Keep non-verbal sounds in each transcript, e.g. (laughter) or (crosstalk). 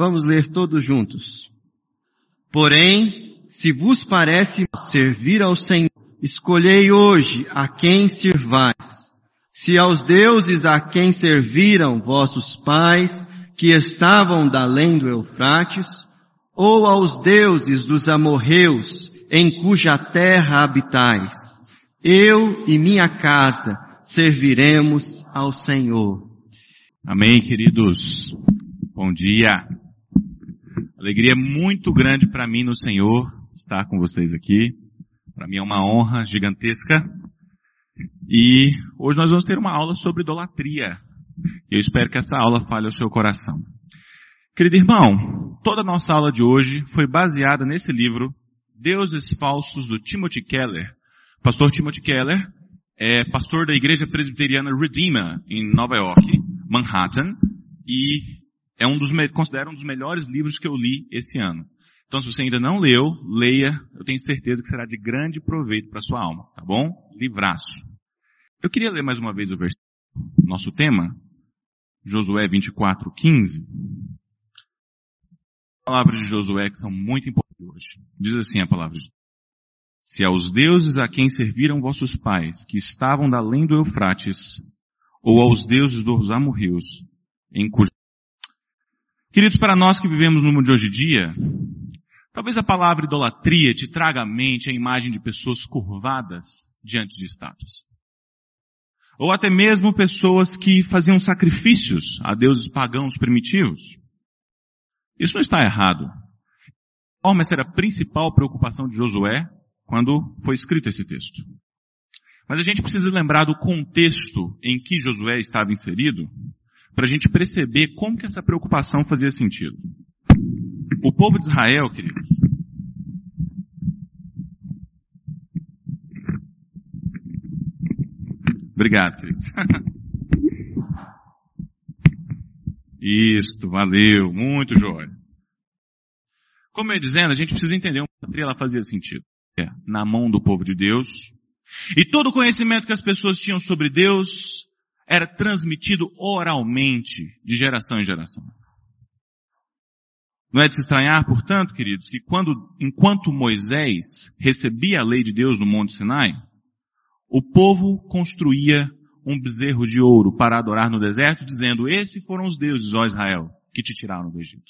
Vamos ler todos juntos. Porém, se vos parece servir ao Senhor, escolhei hoje a quem servais. Se aos deuses a quem serviram vossos pais, que estavam da além do Eufrates, ou aos deuses dos amorreus, em cuja terra habitais. Eu e minha casa serviremos ao Senhor. Amém, queridos. Bom dia. Alegria muito grande para mim no Senhor estar com vocês aqui. Para mim é uma honra gigantesca. E hoje nós vamos ter uma aula sobre idolatria. Eu espero que essa aula fale ao seu coração. Querido irmão, toda a nossa aula de hoje foi baseada nesse livro, Deuses Falsos, do Timothy Keller. Pastor Timothy Keller é pastor da Igreja Presbiteriana Redeemer, em Nova York, Manhattan, e é um dos, considero um dos melhores livros que eu li esse ano. Então, se você ainda não leu, leia. Eu tenho certeza que será de grande proveito para sua alma, tá bom? Livraço. Eu queria ler mais uma vez o versículo. Nosso tema, Josué 24, 15. Palavras de Josué que são muito importantes hoje. Diz assim a palavra de Se aos deuses a quem serviram vossos pais, que estavam da além do Eufrates, ou aos deuses dos amorreus, em cujo... Queridos, para nós que vivemos no mundo de hoje em dia, talvez a palavra idolatria te traga à mente a imagem de pessoas curvadas diante de estátuas. Ou até mesmo pessoas que faziam sacrifícios a deuses pagãos primitivos. Isso não está errado. Essa era a principal preocupação de Josué quando foi escrito esse texto. Mas a gente precisa lembrar do contexto em que Josué estava inserido para a gente perceber como que essa preocupação fazia sentido. O povo de Israel, queridos, Obrigado, queridos. (laughs) Isso, valeu, muito jóia. Como eu ia dizendo, a gente precisa entender uma ela fazia sentido. É, na mão do povo de Deus. E todo o conhecimento que as pessoas tinham sobre Deus era transmitido oralmente, de geração em geração. Não é de se estranhar, portanto, queridos, que quando, enquanto Moisés recebia a lei de Deus no Monte Sinai, o povo construía um bezerro de ouro para adorar no deserto, dizendo, esses foram os deuses, ó Israel, que te tiraram do Egito.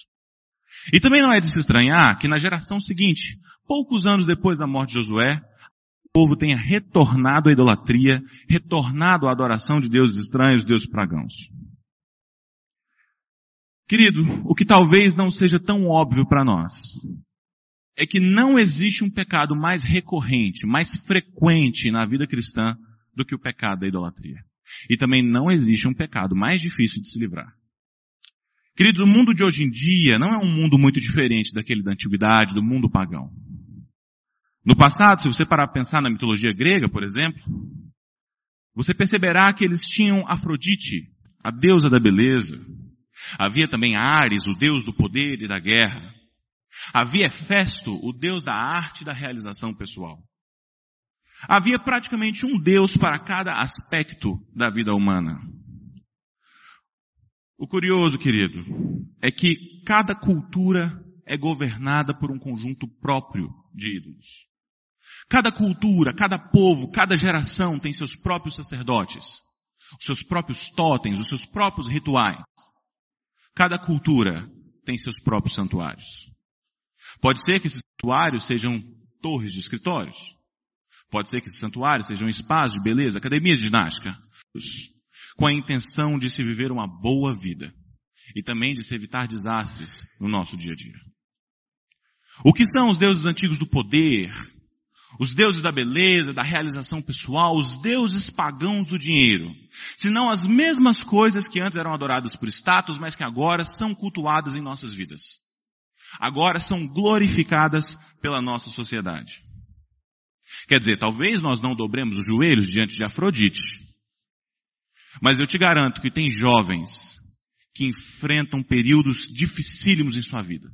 E também não é de se estranhar que na geração seguinte, poucos anos depois da morte de Josué, povo tenha retornado à idolatria, retornado à adoração de deuses estranhos, deuses pagãos. Querido, o que talvez não seja tão óbvio para nós é que não existe um pecado mais recorrente, mais frequente na vida cristã do que o pecado da idolatria. E também não existe um pecado mais difícil de se livrar. Queridos, o mundo de hoje em dia não é um mundo muito diferente daquele da antiguidade, do mundo pagão. No passado, se você parar para pensar na mitologia grega, por exemplo, você perceberá que eles tinham Afrodite, a deusa da beleza. Havia também Ares, o deus do poder e da guerra. Havia Festo, o deus da arte e da realização pessoal. Havia praticamente um deus para cada aspecto da vida humana. O curioso, querido, é que cada cultura é governada por um conjunto próprio de ídolos. Cada cultura, cada povo, cada geração tem seus próprios sacerdotes, os seus próprios totens, os seus próprios rituais. Cada cultura tem seus próprios santuários. Pode ser que esses santuários sejam torres de escritórios. Pode ser que esses santuários sejam espaços de beleza, academias de ginástica. Com a intenção de se viver uma boa vida. E também de se evitar desastres no nosso dia a dia. O que são os deuses antigos do poder? Os deuses da beleza, da realização pessoal, os deuses pagãos do dinheiro. Senão as mesmas coisas que antes eram adoradas por status, mas que agora são cultuadas em nossas vidas agora são glorificadas pela nossa sociedade. Quer dizer, talvez nós não dobremos os joelhos diante de Afrodite, mas eu te garanto que tem jovens que enfrentam períodos dificílimos em sua vida.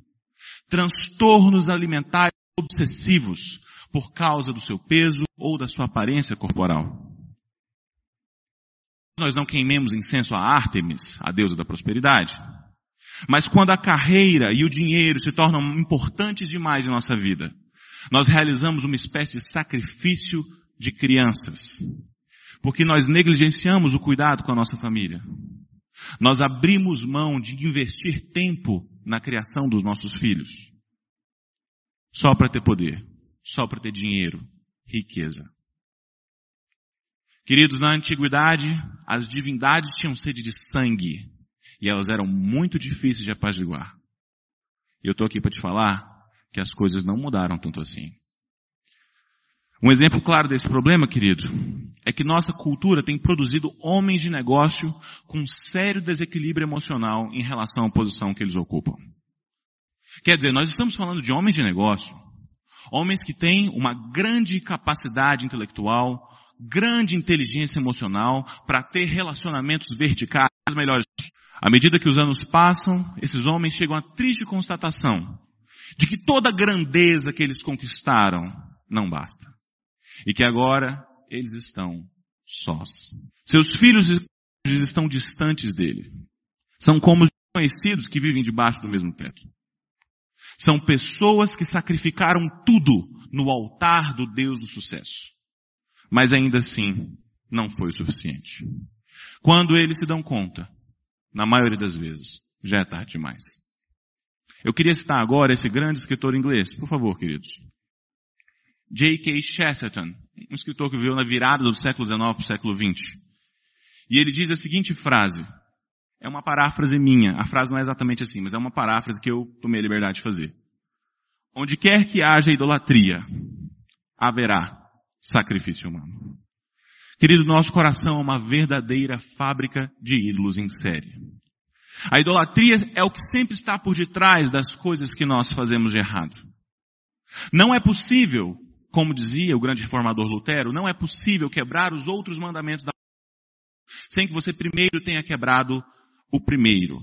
Transtornos alimentares obsessivos por causa do seu peso ou da sua aparência corporal. Nós não queimemos incenso a Ártemis, a deusa da prosperidade. Mas quando a carreira e o dinheiro se tornam importantes demais em nossa vida, nós realizamos uma espécie de sacrifício de crianças. Porque nós negligenciamos o cuidado com a nossa família. Nós abrimos mão de investir tempo na criação dos nossos filhos. Só para ter poder. Só para ter dinheiro. Riqueza. Queridos, na antiguidade, as divindades tinham sede de sangue. E elas eram muito difíceis de apaziguar. E eu estou aqui para te falar que as coisas não mudaram tanto assim. Um exemplo claro desse problema, querido, é que nossa cultura tem produzido homens de negócio com sério desequilíbrio emocional em relação à posição que eles ocupam. Quer dizer, nós estamos falando de homens de negócio, homens que têm uma grande capacidade intelectual, grande inteligência emocional para ter relacionamentos verticais melhores. À medida que os anos passam, esses homens chegam à triste constatação de que toda a grandeza que eles conquistaram não basta. E que agora eles estão sós. Seus filhos estão distantes dele. São como os conhecidos que vivem debaixo do mesmo teto. São pessoas que sacrificaram tudo no altar do Deus do sucesso. Mas ainda assim, não foi o suficiente. Quando eles se dão conta, na maioria das vezes, já é tarde demais. Eu queria citar agora esse grande escritor inglês, por favor, queridos. J.K. Chesterton, um escritor que viveu na virada do século XIX para o século XX. E ele diz a seguinte frase, é uma paráfrase minha, a frase não é exatamente assim, mas é uma paráfrase que eu tomei a liberdade de fazer. Onde quer que haja idolatria, haverá sacrifício humano. Querido, nosso coração é uma verdadeira fábrica de ídolos em série. A idolatria é o que sempre está por detrás das coisas que nós fazemos de errado. Não é possível como dizia o grande reformador Lutero, não é possível quebrar os outros mandamentos da sem que você primeiro tenha quebrado o primeiro.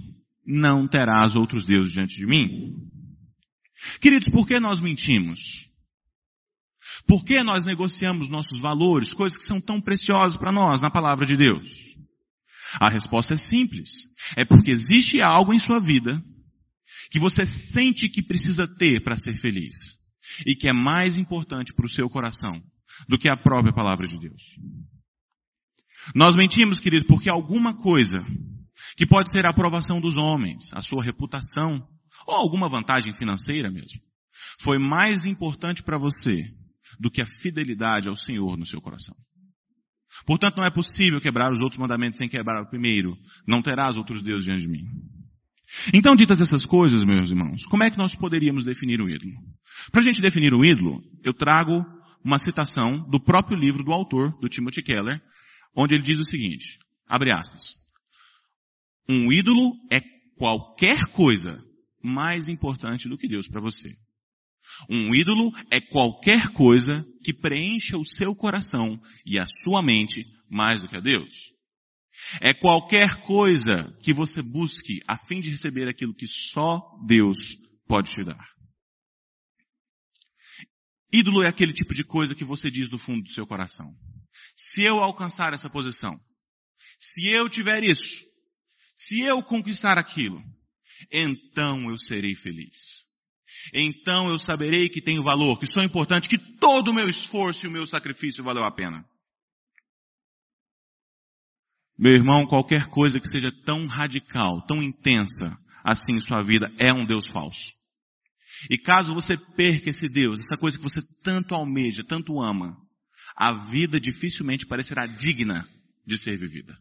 Não terás outros deuses diante de mim. Queridos, por que nós mentimos? Por que nós negociamos nossos valores, coisas que são tão preciosas para nós na palavra de Deus? A resposta é simples. É porque existe algo em sua vida que você sente que precisa ter para ser feliz e que é mais importante para o seu coração do que a própria palavra de Deus. Nós mentimos, querido, porque alguma coisa que pode ser a aprovação dos homens, a sua reputação, ou alguma vantagem financeira mesmo, foi mais importante para você do que a fidelidade ao Senhor no seu coração. Portanto, não é possível quebrar os outros mandamentos sem quebrar o primeiro. Não terás outros deuses diante de mim. Então, ditas essas coisas, meus irmãos, como é que nós poderíamos definir o ídolo? Para a gente definir o ídolo, eu trago uma citação do próprio livro do autor, do Timothy Keller, onde ele diz o seguinte, abre aspas, um ídolo é qualquer coisa mais importante do que Deus para você. Um ídolo é qualquer coisa que preencha o seu coração e a sua mente mais do que a Deus. É qualquer coisa que você busque a fim de receber aquilo que só Deus pode te dar. Ídolo é aquele tipo de coisa que você diz do fundo do seu coração. Se eu alcançar essa posição, se eu tiver isso, se eu conquistar aquilo, então eu serei feliz. Então eu saberei que tenho valor, que sou importante, que todo o meu esforço e o meu sacrifício valeu a pena. Meu irmão, qualquer coisa que seja tão radical, tão intensa assim em sua vida é um Deus falso. E caso você perca esse Deus, essa coisa que você tanto almeja, tanto ama, a vida dificilmente parecerá digna de ser vivida.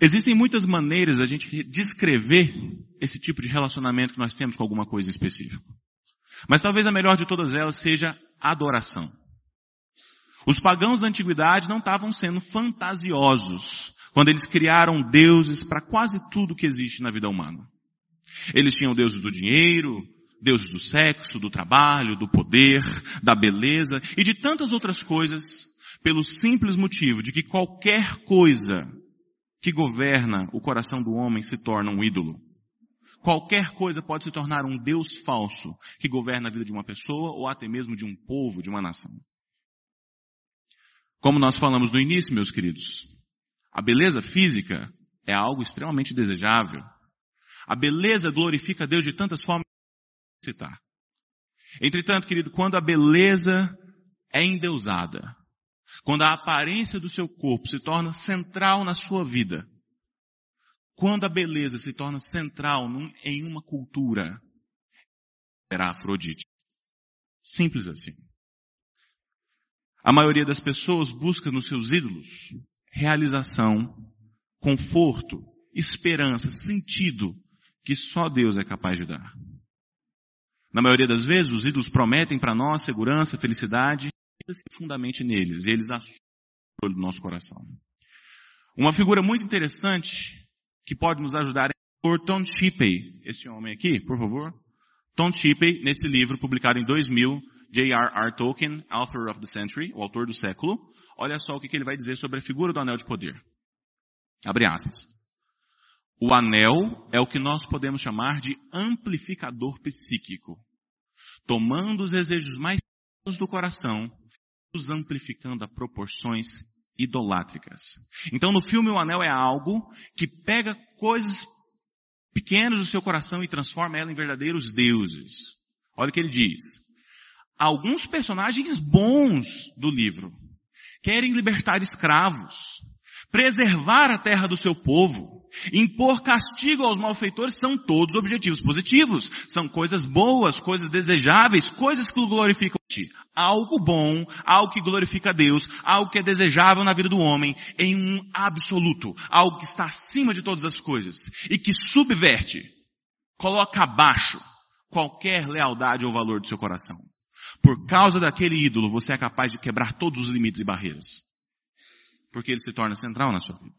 Existem muitas maneiras da gente descrever esse tipo de relacionamento que nós temos com alguma coisa específica. Mas talvez a melhor de todas elas seja adoração. Os pagãos da antiguidade não estavam sendo fantasiosos quando eles criaram deuses para quase tudo que existe na vida humana. Eles tinham deuses do dinheiro, deuses do sexo, do trabalho, do poder, da beleza e de tantas outras coisas, pelo simples motivo de que qualquer coisa que governa o coração do homem se torna um ídolo. Qualquer coisa pode se tornar um Deus falso que governa a vida de uma pessoa ou até mesmo de um povo, de uma nação. Como nós falamos no início, meus queridos, a beleza física é algo extremamente desejável. A beleza glorifica a Deus de tantas formas citar. Entretanto, querido, quando a beleza é endeusada, quando a aparência do seu corpo se torna central na sua vida, quando a beleza se torna central num, em uma cultura, será Afrodite. Simples assim. A maioria das pessoas busca nos seus ídolos realização, conforto, esperança, sentido que só Deus é capaz de dar. Na maioria das vezes, os ídolos prometem para nós segurança, felicidade, se fundamente neles, e eles assumem o do nosso coração. Uma figura muito interessante que pode nos ajudar é o Tom Shippey, esse homem aqui, por favor. Tom Shippey, nesse livro publicado em 2000, J.R.R. Tolkien, Author of the Century, o autor do século, olha só o que ele vai dizer sobre a figura do anel de poder. Abre aspas. O anel é o que nós podemos chamar de amplificador psíquico, tomando os desejos mais do coração, os amplificando a proporções idolátricas. Então no filme o anel é algo que pega coisas pequenas do seu coração e transforma ela em verdadeiros deuses. Olha o que ele diz. Alguns personagens bons do livro querem libertar escravos, preservar a terra do seu povo, impor castigo aos malfeitores são todos objetivos positivos. São coisas boas, coisas desejáveis, coisas que glorificam ti. Algo bom, algo que glorifica a Deus, algo que é desejável na vida do homem, em um absoluto, algo que está acima de todas as coisas e que subverte, coloca abaixo qualquer lealdade ou valor do seu coração. Por causa daquele ídolo, você é capaz de quebrar todos os limites e barreiras. Porque ele se torna central na sua vida.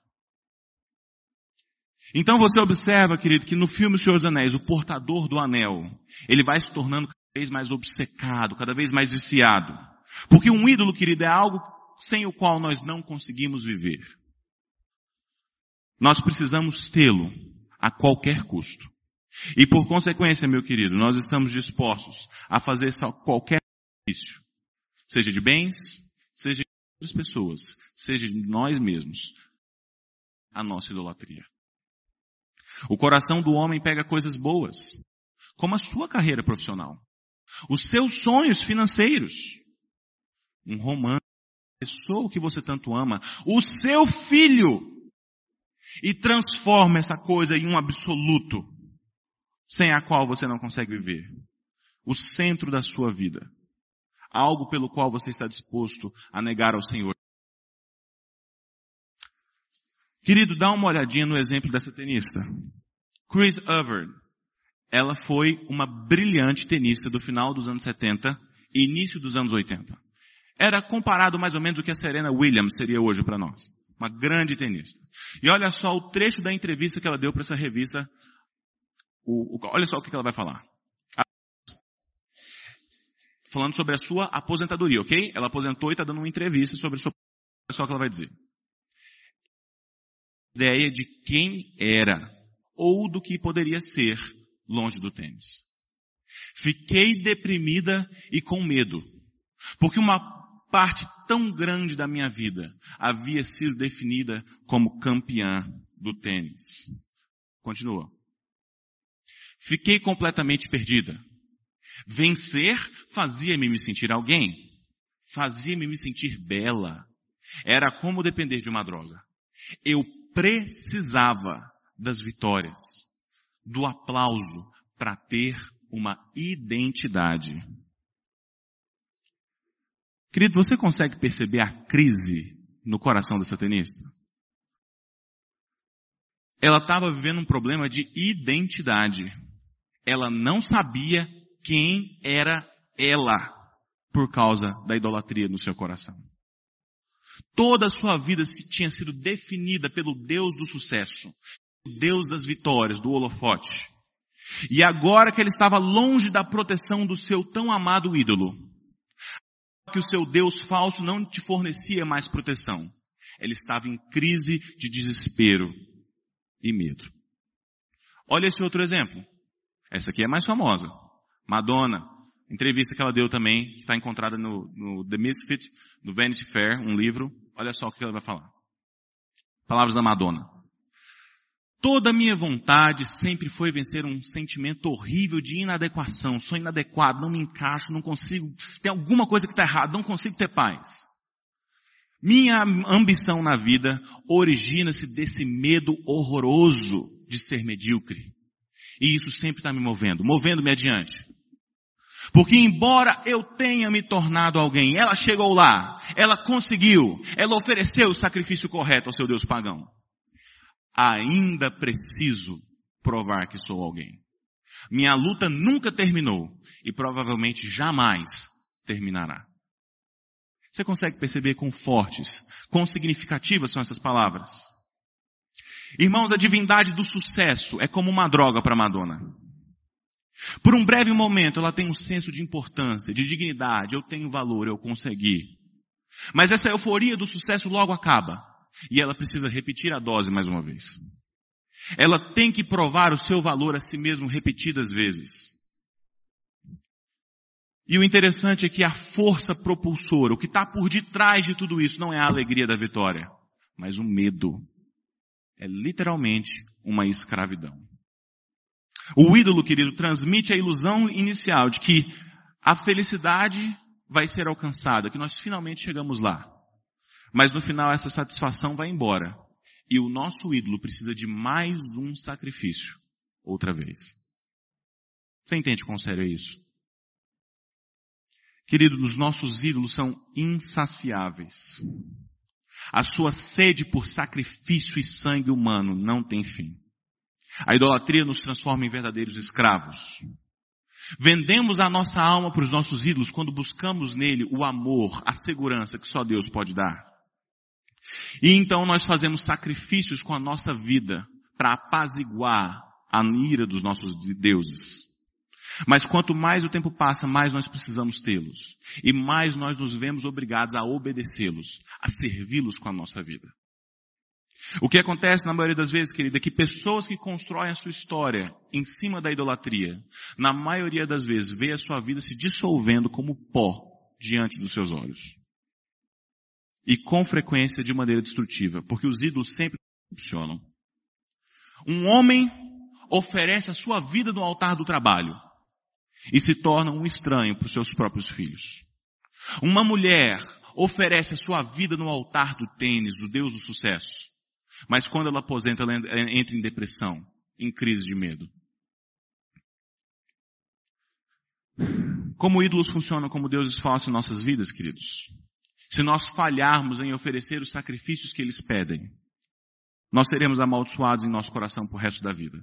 Então você observa, querido, que no filme O Senhor dos Anéis, o portador do anel, ele vai se tornando cada vez mais obcecado, cada vez mais viciado. Porque um ídolo, querido, é algo sem o qual nós não conseguimos viver. Nós precisamos tê-lo a qualquer custo. E por consequência, meu querido, nós estamos dispostos a fazer qualquer sacrifício, seja de bens, seja de outras pessoas, seja de nós mesmos, a nossa idolatria. O coração do homem pega coisas boas, como a sua carreira profissional, os seus sonhos financeiros, um romance, a pessoa que você tanto ama, o seu filho, e transforma essa coisa em um absoluto, sem a qual você não consegue viver. O centro da sua vida. Algo pelo qual você está disposto a negar ao Senhor. Querido, dá uma olhadinha no exemplo dessa tenista. Chris Evert. Ela foi uma brilhante tenista do final dos anos 70 e início dos anos 80. Era comparado mais ou menos o que a Serena Williams seria hoje para nós. Uma grande tenista. E olha só o trecho da entrevista que ela deu para essa revista. O, o, olha só o que ela vai falar. Falando sobre a sua aposentadoria, ok? Ela aposentou e está dando uma entrevista sobre a sua. Olha só que ela vai dizer ideia de quem era ou do que poderia ser longe do tênis. Fiquei deprimida e com medo, porque uma parte tão grande da minha vida havia sido definida como campeã do tênis. Continua. Fiquei completamente perdida. Vencer fazia-me me sentir alguém. Fazia-me me sentir bela. Era como depender de uma droga. Eu precisava das vitórias, do aplauso para ter uma identidade. Querido, você consegue perceber a crise no coração dessa tenista? Ela estava vivendo um problema de identidade. Ela não sabia quem era ela por causa da idolatria no seu coração. Toda a sua vida tinha sido definida pelo Deus do sucesso, o Deus das vitórias, do holofote. E agora que ele estava longe da proteção do seu tão amado ídolo, que o seu Deus falso não te fornecia mais proteção, ele estava em crise de desespero e medo. Olha esse outro exemplo. Essa aqui é mais famosa. Madonna, entrevista que ela deu também, que está encontrada no, no The Misfit, no Vanity Fair, um livro. Olha só o que ela vai falar. Palavras da Madonna. Toda minha vontade sempre foi vencer um sentimento horrível de inadequação. Sou inadequado, não me encaixo, não consigo, tem alguma coisa que está errada, não consigo ter paz. Minha ambição na vida origina-se desse medo horroroso de ser medíocre. E isso sempre está me movendo, movendo-me adiante. Porque embora eu tenha me tornado alguém, ela chegou lá, ela conseguiu, ela ofereceu o sacrifício correto ao seu Deus pagão. Ainda preciso provar que sou alguém. Minha luta nunca terminou e provavelmente jamais terminará. Você consegue perceber quão fortes, quão significativas são essas palavras? Irmãos, a divindade do sucesso é como uma droga para Madonna. Por um breve momento ela tem um senso de importância, de dignidade, eu tenho valor, eu consegui. Mas essa euforia do sucesso logo acaba. E ela precisa repetir a dose mais uma vez. Ela tem que provar o seu valor a si mesmo repetidas vezes. E o interessante é que a força propulsora, o que está por detrás de tudo isso, não é a alegria da vitória, mas o medo. É literalmente uma escravidão. O ídolo, querido, transmite a ilusão inicial de que a felicidade vai ser alcançada, que nós finalmente chegamos lá. Mas no final essa satisfação vai embora. E o nosso ídolo precisa de mais um sacrifício. Outra vez. Você entende quão sério é isso? Querido, os nossos ídolos são insaciáveis. A sua sede por sacrifício e sangue humano não tem fim. A idolatria nos transforma em verdadeiros escravos. Vendemos a nossa alma para os nossos ídolos quando buscamos nele o amor, a segurança que só Deus pode dar. E então nós fazemos sacrifícios com a nossa vida para apaziguar a ira dos nossos deuses. Mas quanto mais o tempo passa, mais nós precisamos tê-los. E mais nós nos vemos obrigados a obedecê-los, a servi-los com a nossa vida. O que acontece na maioria das vezes, querida, é que pessoas que constroem a sua história em cima da idolatria, na maioria das vezes, vê a sua vida se dissolvendo como pó diante dos seus olhos. E com frequência de maneira destrutiva, porque os ídolos sempre funcionam. Um homem oferece a sua vida no altar do trabalho e se torna um estranho para os seus próprios filhos. Uma mulher oferece a sua vida no altar do tênis, do Deus do sucesso. Mas quando ela aposenta, ela entra em depressão, em crise de medo. Como ídolos funcionam como deuses falsos em nossas vidas, queridos? Se nós falharmos em oferecer os sacrifícios que eles pedem, nós seremos amaldiçoados em nosso coração por resto da vida.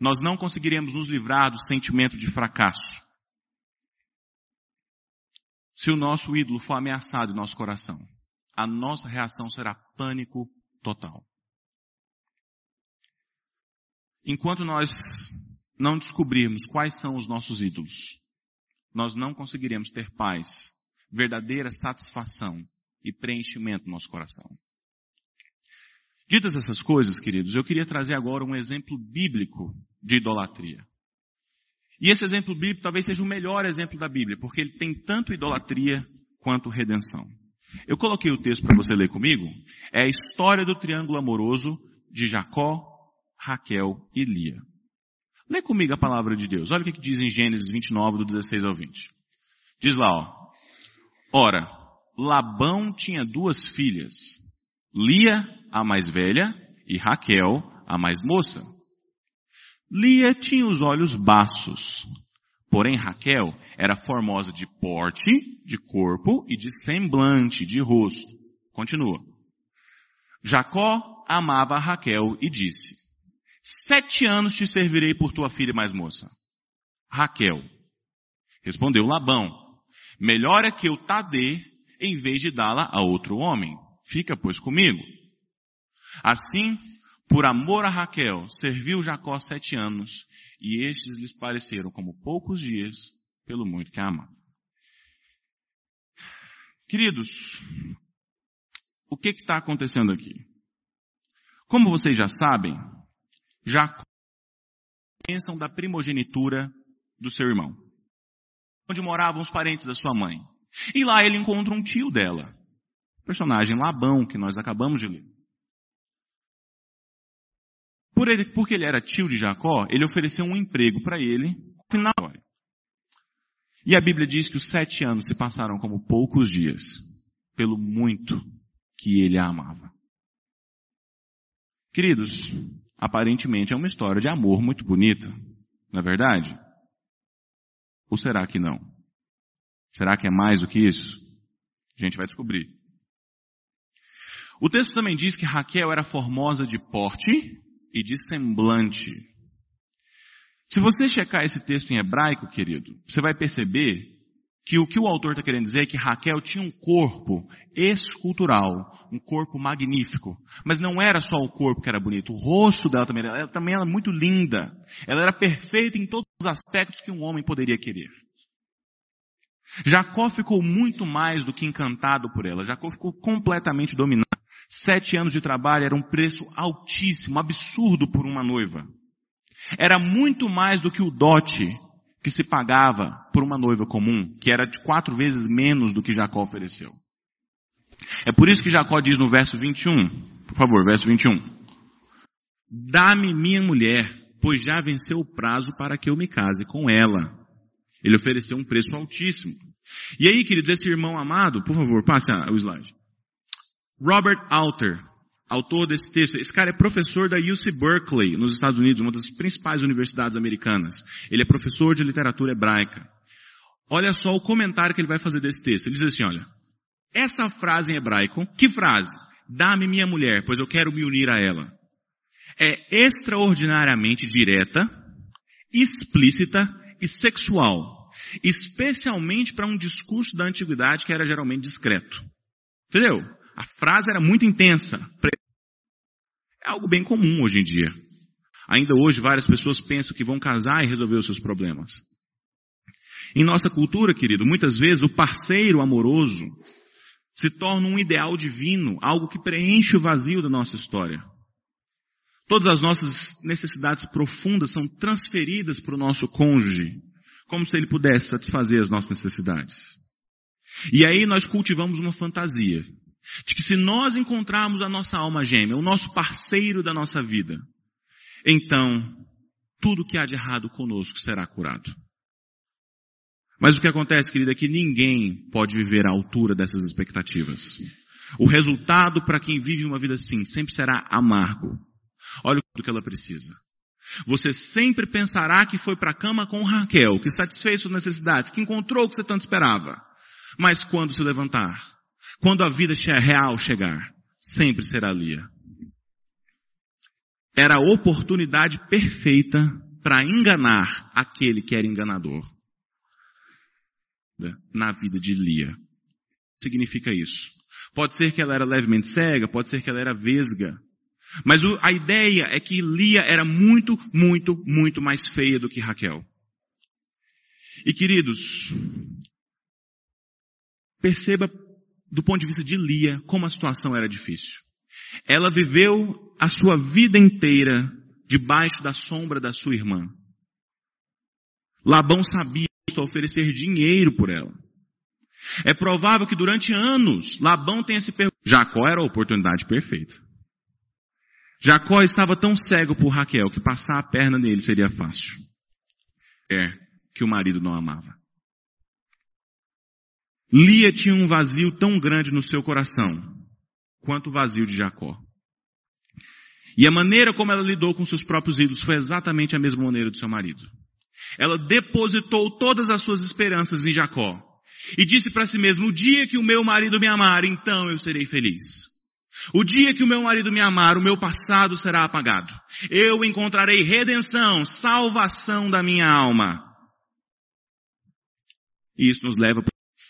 Nós não conseguiremos nos livrar do sentimento de fracasso. Se o nosso ídolo for ameaçado em nosso coração, a nossa reação será pânico total. Enquanto nós não descobrirmos quais são os nossos ídolos, nós não conseguiremos ter paz, verdadeira satisfação e preenchimento no nosso coração. Ditas essas coisas, queridos, eu queria trazer agora um exemplo bíblico de idolatria. E esse exemplo bíblico talvez seja o melhor exemplo da Bíblia, porque ele tem tanto idolatria quanto redenção. Eu coloquei o texto para você ler comigo. É a história do triângulo amoroso de Jacó, Raquel e Lia. Lê comigo a palavra de Deus. Olha o que diz em Gênesis 29, do 16 ao 20. Diz lá, ó. Ora, Labão tinha duas filhas. Lia, a mais velha, e Raquel, a mais moça. Lia tinha os olhos baços, porém Raquel era formosa de porte, de corpo e de semblante, de rosto. Continua. Jacó amava Raquel e disse, sete anos te servirei por tua filha mais moça. Raquel. Respondeu Labão, melhor é que eu ta dê em vez de dá-la a outro homem. Fica, pois, comigo. Assim, por amor a Raquel, serviu Jacó sete anos, e estes lhes pareceram como poucos dias, pelo muito que a ama. Queridos, o que está acontecendo aqui? Como vocês já sabem, Jacó pensam da primogenitura do seu irmão, onde moravam os parentes da sua mãe. E lá ele encontra um tio dela, personagem Labão, que nós acabamos de ler. Por ele, porque ele era tio de Jacó, ele ofereceu um emprego para ele. Final. E a Bíblia diz que os sete anos se passaram como poucos dias, pelo muito que ele a amava. Queridos, aparentemente é uma história de amor muito bonita, não é verdade? Ou será que não? Será que é mais do que isso? A gente vai descobrir. O texto também diz que Raquel era formosa de porte e de semblante. Se você checar esse texto em hebraico, querido, você vai perceber que o que o autor está querendo dizer é que Raquel tinha um corpo escultural, um corpo magnífico. Mas não era só o corpo que era bonito, o rosto dela também era, ela também era muito linda. Ela era perfeita em todos os aspectos que um homem poderia querer. Jacó ficou muito mais do que encantado por ela. Jacó ficou completamente dominado. Sete anos de trabalho era um preço altíssimo, absurdo por uma noiva. Era muito mais do que o dote que se pagava por uma noiva comum, que era de quatro vezes menos do que Jacó ofereceu. É por isso que Jacó diz no verso 21, por favor, verso 21. Dá-me minha mulher, pois já venceu o prazo para que eu me case com ela. Ele ofereceu um preço altíssimo. E aí, queridos, esse irmão amado, por favor, passe o slide. Robert Alter, autor desse texto, esse cara é professor da UC Berkeley, nos Estados Unidos, uma das principais universidades americanas. Ele é professor de literatura hebraica. Olha só o comentário que ele vai fazer desse texto. Ele diz assim, olha, essa frase em hebraico, que frase? Dá-me minha mulher, pois eu quero me unir a ela. É extraordinariamente direta, explícita e sexual. Especialmente para um discurso da antiguidade que era geralmente discreto. Entendeu? A frase era muito intensa. É algo bem comum hoje em dia. Ainda hoje várias pessoas pensam que vão casar e resolver os seus problemas. Em nossa cultura, querido, muitas vezes o parceiro amoroso se torna um ideal divino, algo que preenche o vazio da nossa história. Todas as nossas necessidades profundas são transferidas para o nosso cônjuge, como se ele pudesse satisfazer as nossas necessidades. E aí nós cultivamos uma fantasia de que se nós encontrarmos a nossa alma gêmea, o nosso parceiro da nossa vida, então tudo que há de errado conosco será curado. Mas o que acontece, querida, é que ninguém pode viver à altura dessas expectativas. O resultado para quem vive uma vida assim sempre será amargo. Olha o que ela precisa. Você sempre pensará que foi para a cama com Raquel, que satisfez suas necessidades, que encontrou o que você tanto esperava. Mas quando se levantar, quando a vida real chegar, sempre será Lia. Era a oportunidade perfeita para enganar aquele que era enganador na vida de Lia. Significa isso. Pode ser que ela era levemente cega, pode ser que ela era vesga. Mas a ideia é que Lia era muito, muito, muito mais feia do que Raquel. E queridos, perceba do ponto de vista de Lia, como a situação era difícil. Ela viveu a sua vida inteira debaixo da sombra da sua irmã. Labão sabia oferecer dinheiro por ela. É provável que durante anos Labão tenha se perguntado. Jacó era a oportunidade perfeita. Jacó estava tão cego por Raquel que passar a perna nele seria fácil. É que o marido não amava. Lia tinha um vazio tão grande no seu coração quanto o vazio de Jacó. E a maneira como ela lidou com seus próprios ídolos foi exatamente a mesma maneira do seu marido. Ela depositou todas as suas esperanças em Jacó e disse para si mesma: o dia que o meu marido me amar, então eu serei feliz. O dia que o meu marido me amar, o meu passado será apagado. Eu encontrarei redenção, salvação da minha alma. E isso nos leva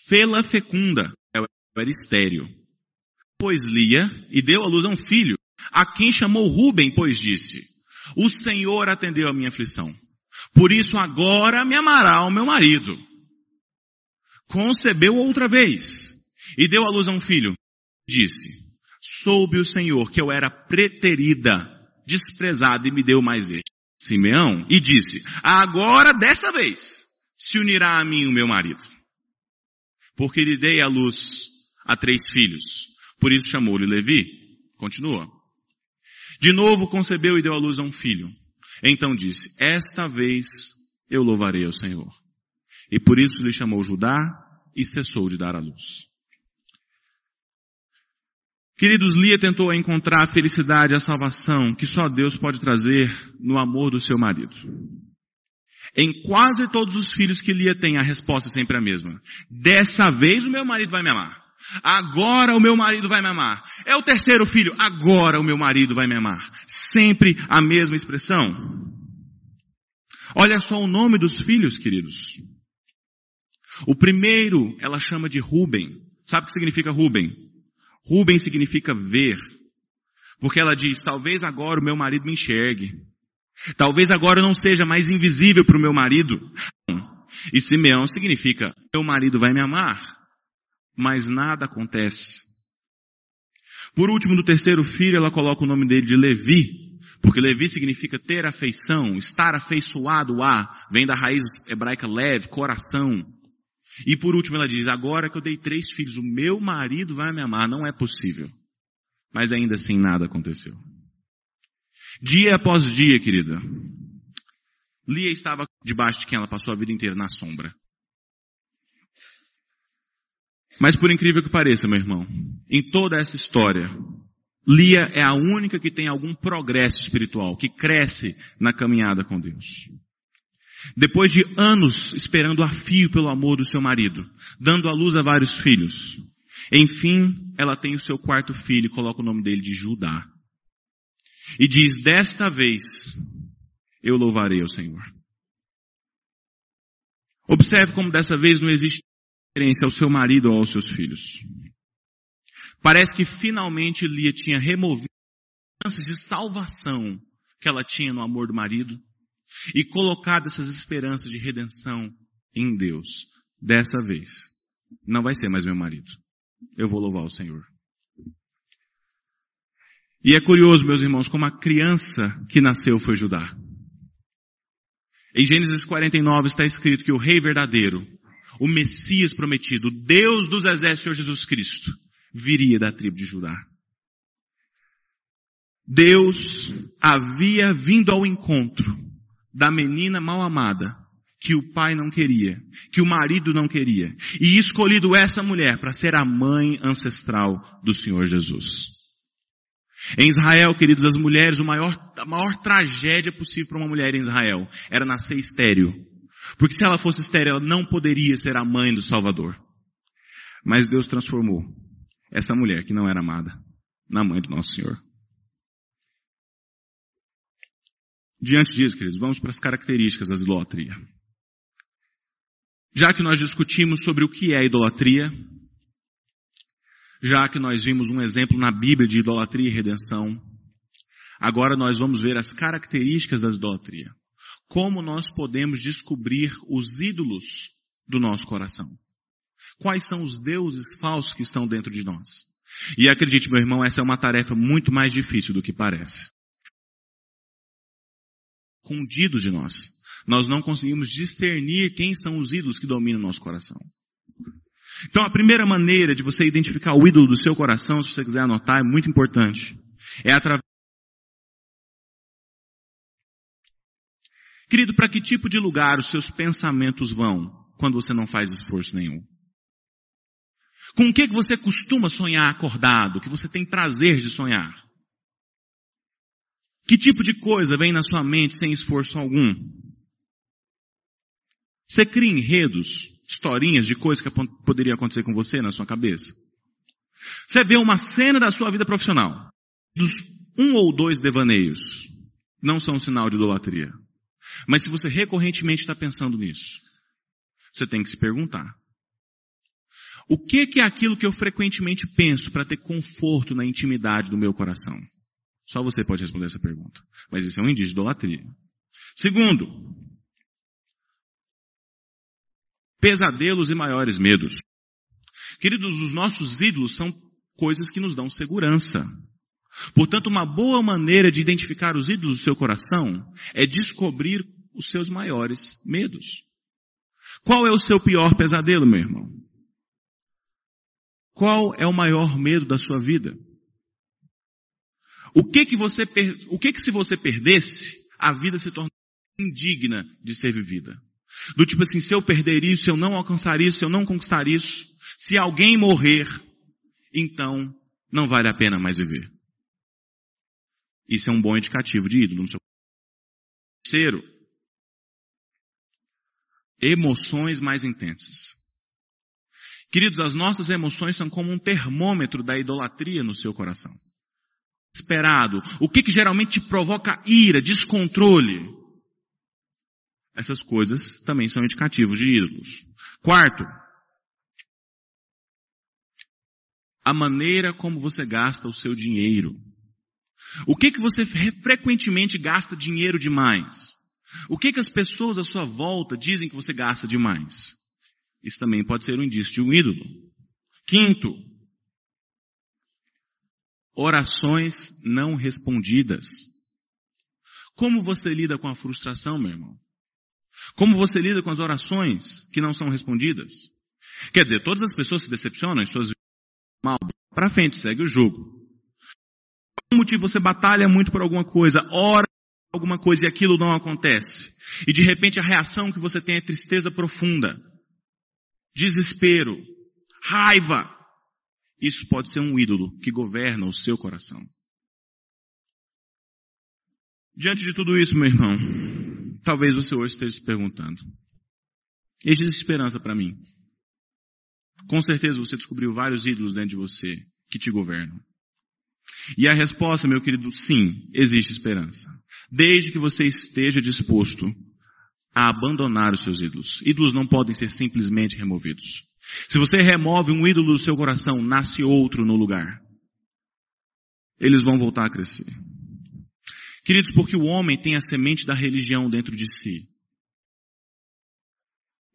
Fela fecunda, era estéreo. Pois Lia, e deu à luz a um filho, a quem chamou Ruben, pois disse, o Senhor atendeu a minha aflição. Por isso agora me amará o meu marido. Concebeu outra vez, e deu à luz a um filho. Disse, soube o Senhor que eu era preterida, desprezada, e me deu mais este. Simeão, e disse, agora desta vez se unirá a mim o meu marido porque lhe dei à luz a três filhos. Por isso chamou-lhe Levi. Continua. De novo concebeu e deu à luz a um filho. Então disse, esta vez eu louvarei ao Senhor. E por isso lhe chamou Judá e cessou de dar à luz. Queridos, Lia tentou encontrar a felicidade e a salvação que só Deus pode trazer no amor do seu marido. Em quase todos os filhos que Lia tem, a resposta é sempre a mesma. Dessa vez o meu marido vai me amar. Agora o meu marido vai me amar. É o terceiro filho. Agora o meu marido vai me amar. Sempre a mesma expressão. Olha só o nome dos filhos, queridos. O primeiro ela chama de Ruben. Sabe o que significa Ruben? Ruben significa ver. Porque ela diz, talvez agora o meu marido me enxergue. Talvez agora eu não seja mais invisível para o meu marido. E Simeão significa, meu marido vai me amar. Mas nada acontece. Por último, do terceiro filho, ela coloca o nome dele de Levi, porque Levi significa ter afeição, estar afeiçoado a, vem da raiz hebraica lev, coração. E por último ela diz, agora que eu dei três filhos, o meu marido vai me amar, não é possível. Mas ainda assim nada aconteceu. Dia após dia, querida, Lia estava debaixo de quem ela passou a vida inteira, na sombra. Mas por incrível que pareça, meu irmão, em toda essa história, Lia é a única que tem algum progresso espiritual, que cresce na caminhada com Deus. Depois de anos esperando a fio pelo amor do seu marido, dando à luz a vários filhos, enfim, ela tem o seu quarto filho e coloca o nome dele de Judá. E diz, desta vez, eu louvarei ao Senhor. Observe como dessa vez não existe referência ao seu marido ou aos seus filhos. Parece que finalmente Lia tinha removido as chances de salvação que ela tinha no amor do marido e colocado essas esperanças de redenção em Deus. Dessa vez, não vai ser mais meu marido. Eu vou louvar o Senhor. E é curioso, meus irmãos, como a criança que nasceu foi Judá. Em Gênesis 49 está escrito que o rei verdadeiro, o Messias prometido, o Deus dos exércitos, Jesus Cristo, viria da tribo de Judá. Deus havia vindo ao encontro da menina mal amada, que o pai não queria, que o marido não queria, e escolhido essa mulher para ser a mãe ancestral do Senhor Jesus. Em Israel, queridos, as mulheres, o maior, a maior tragédia possível para uma mulher em Israel era nascer estéril. Porque se ela fosse estéril, ela não poderia ser a mãe do Salvador. Mas Deus transformou essa mulher que não era amada na mãe do nosso Senhor. Diante disso, queridos, vamos para as características da idolatria. Já que nós discutimos sobre o que é idolatria, já que nós vimos um exemplo na Bíblia de idolatria e redenção, agora nós vamos ver as características da idolatria. Como nós podemos descobrir os ídolos do nosso coração? Quais são os deuses falsos que estão dentro de nós? E acredite, meu irmão, essa é uma tarefa muito mais difícil do que parece. Escondidos de nós. Nós não conseguimos discernir quem são os ídolos que dominam o nosso coração. Então a primeira maneira de você identificar o ídolo do seu coração, se você quiser anotar, é muito importante. É através Querido, para que tipo de lugar os seus pensamentos vão quando você não faz esforço nenhum? Com o que, que você costuma sonhar acordado, que você tem prazer de sonhar? Que tipo de coisa vem na sua mente sem esforço algum? Você cria enredos historinhas de coisas que poderia acontecer com você na sua cabeça. Você vê uma cena da sua vida profissional, dos um ou dois devaneios, não são um sinal de idolatria. Mas se você recorrentemente está pensando nisso, você tem que se perguntar. O que, que é aquilo que eu frequentemente penso para ter conforto na intimidade do meu coração? Só você pode responder essa pergunta. Mas isso é um indício de idolatria. Segundo, pesadelos e maiores medos. Queridos, os nossos ídolos são coisas que nos dão segurança. Portanto, uma boa maneira de identificar os ídolos do seu coração é descobrir os seus maiores medos. Qual é o seu pior pesadelo, meu irmão? Qual é o maior medo da sua vida? O que que você, o que que se você perdesse, a vida se torna indigna de ser vivida? Do tipo assim, se eu perder isso, eu não alcançar isso, eu não conquistar isso, se alguém morrer, então não vale a pena mais viver. Isso é um bom indicativo de ídolo no seu Terceiro, emoções mais intensas. Queridos, as nossas emoções são como um termômetro da idolatria no seu coração. Esperado. O que, que geralmente te provoca ira, descontrole? Essas coisas também são indicativos de ídolos. Quarto, a maneira como você gasta o seu dinheiro. O que que você frequentemente gasta dinheiro demais? O que que as pessoas à sua volta dizem que você gasta demais? Isso também pode ser um indício de um ídolo. Quinto, orações não respondidas. Como você lida com a frustração, meu irmão? Como você lida com as orações que não são respondidas? Quer dizer, todas as pessoas se decepcionam, as suas mal, para frente, segue o jogo. Por motivo você batalha muito por alguma coisa, ora por alguma coisa e aquilo não acontece. E de repente a reação que você tem é tristeza profunda, desespero, raiva. Isso pode ser um ídolo que governa o seu coração. Diante de tudo isso, meu irmão, talvez você hoje esteja se perguntando, existe esperança para mim? Com certeza você descobriu vários ídolos dentro de você que te governam. E a resposta, meu querido, sim, existe esperança. Desde que você esteja disposto a abandonar os seus ídolos. Ídolos não podem ser simplesmente removidos. Se você remove um ídolo do seu coração, nasce outro no lugar. Eles vão voltar a crescer. Queridos, porque o homem tem a semente da religião dentro de si.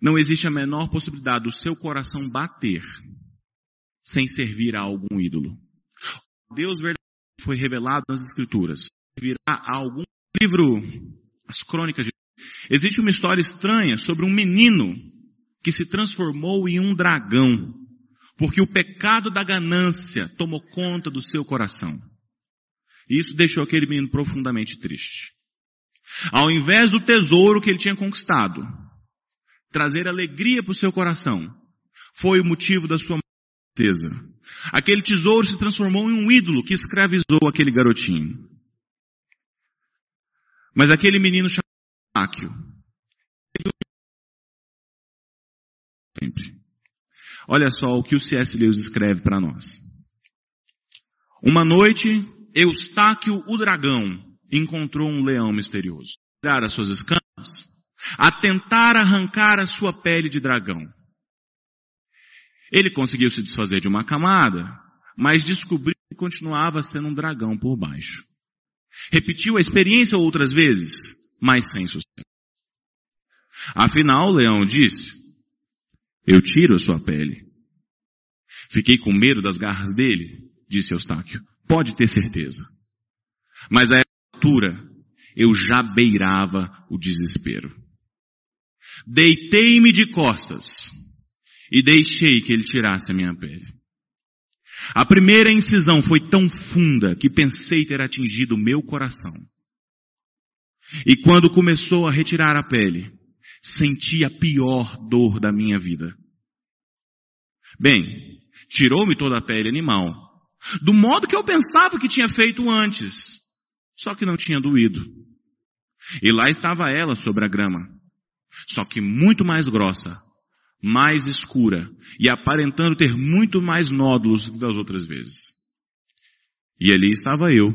Não existe a menor possibilidade do seu coração bater sem servir a algum ídolo. Deus verdadeiro foi revelado nas escrituras. Virá a algum livro, as crônicas de Existe uma história estranha sobre um menino que se transformou em um dragão, porque o pecado da ganância tomou conta do seu coração. E isso deixou aquele menino profundamente triste. Ao invés do tesouro que ele tinha conquistado, trazer alegria para o seu coração, foi o motivo da sua tristeza. Aquele tesouro se transformou em um ídolo que escravizou aquele garotinho. Mas aquele menino chamado Áquio, sempre. Olha só o que o C.S. Lewis escreve para nós. Uma noite, Eustáquio o dragão encontrou um leão misterioso. Dar as suas escamas, a tentar arrancar a sua pele de dragão. Ele conseguiu se desfazer de uma camada, mas descobriu que continuava sendo um dragão por baixo. Repetiu a experiência outras vezes, mas sem sucesso. Afinal, o leão disse, eu tiro a sua pele. Fiquei com medo das garras dele, disse Eustáquio. Pode ter certeza. Mas a altura, eu já beirava o desespero. Deitei-me de costas e deixei que ele tirasse a minha pele. A primeira incisão foi tão funda que pensei ter atingido o meu coração. E quando começou a retirar a pele, senti a pior dor da minha vida. Bem, tirou-me toda a pele animal, do modo que eu pensava que tinha feito antes, só que não tinha doído. E lá estava ela sobre a grama, só que muito mais grossa, mais escura e aparentando ter muito mais nódulos do que das outras vezes. E ali estava eu,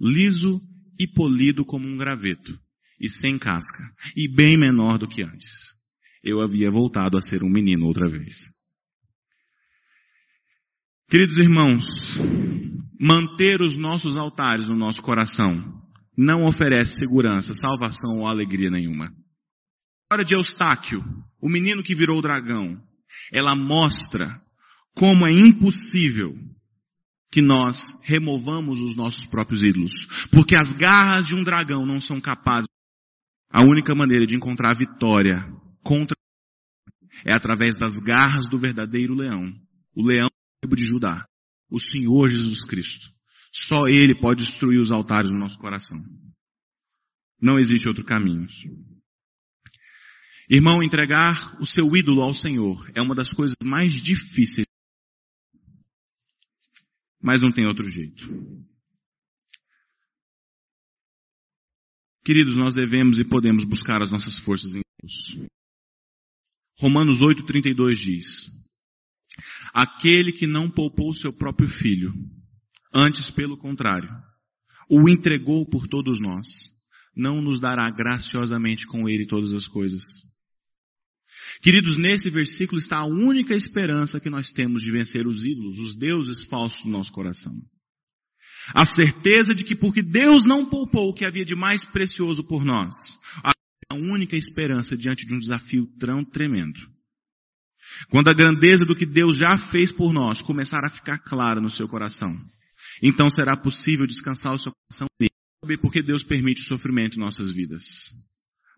liso e polido como um graveto, e sem casca, e bem menor do que antes. Eu havia voltado a ser um menino outra vez. Queridos irmãos, manter os nossos altares no nosso coração não oferece segurança, salvação ou alegria nenhuma história de Eustáquio, o menino que virou dragão, ela mostra como é impossível que nós removamos os nossos próprios ídolos. Porque as garras de um dragão não são capazes. A única maneira de encontrar vitória contra é através das garras do verdadeiro leão. O leão de Judá. O Senhor Jesus Cristo. Só Ele pode destruir os altares do nosso coração. Não existe outro caminho. Irmão, entregar o seu ídolo ao Senhor é uma das coisas mais difíceis. Mas não tem outro jeito. Queridos, nós devemos e podemos buscar as nossas forças em Deus. Romanos 8,32 diz, Aquele que não poupou seu próprio filho, antes pelo contrário, o entregou por todos nós, não nos dará graciosamente com ele todas as coisas. Queridos, nesse versículo está a única esperança que nós temos de vencer os ídolos, os deuses falsos do nosso coração. A certeza de que porque Deus não poupou o que havia de mais precioso por nós, a única esperança diante de um desafio tão tremendo. Quando a grandeza do que Deus já fez por nós começar a ficar clara no seu coração, então será possível descansar o seu coração nele, porque Deus permite o sofrimento em nossas vidas.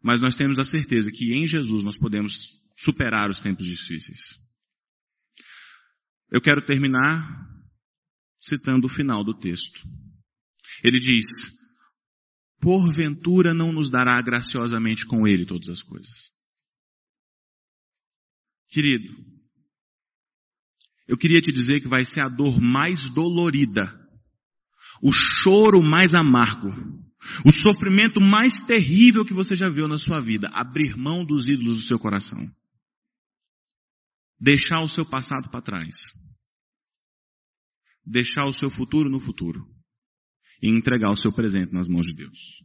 Mas nós temos a certeza que em Jesus nós podemos superar os tempos difíceis. Eu quero terminar citando o final do texto. Ele diz, porventura não nos dará graciosamente com ele todas as coisas. Querido, eu queria te dizer que vai ser a dor mais dolorida, o choro mais amargo, o sofrimento mais terrível que você já viu na sua vida, abrir mão dos ídolos do seu coração. Deixar o seu passado para trás. Deixar o seu futuro no futuro. E entregar o seu presente nas mãos de Deus.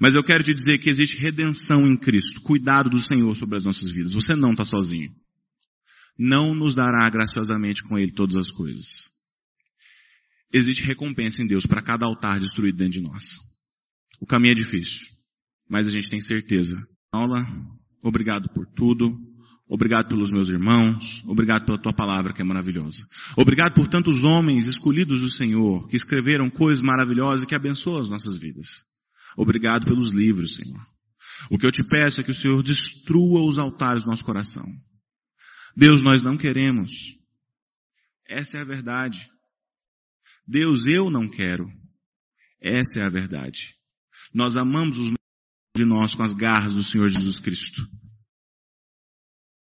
Mas eu quero te dizer que existe redenção em Cristo, cuidado do Senhor sobre as nossas vidas. Você não está sozinho. Não nos dará graciosamente com Ele todas as coisas. Existe recompensa em Deus para cada altar destruído dentro de nós. O caminho é difícil, mas a gente tem certeza. Aula, obrigado por tudo. Obrigado pelos meus irmãos. Obrigado pela tua palavra que é maravilhosa. Obrigado por tantos homens escolhidos do Senhor que escreveram coisas maravilhosas e que abençoam as nossas vidas. Obrigado pelos livros, Senhor. O que eu te peço é que o Senhor destrua os altares do nosso coração. Deus, nós não queremos. Essa é a verdade. Deus, eu não quero. Essa é a verdade. Nós amamos os de nós com as garras do Senhor Jesus Cristo.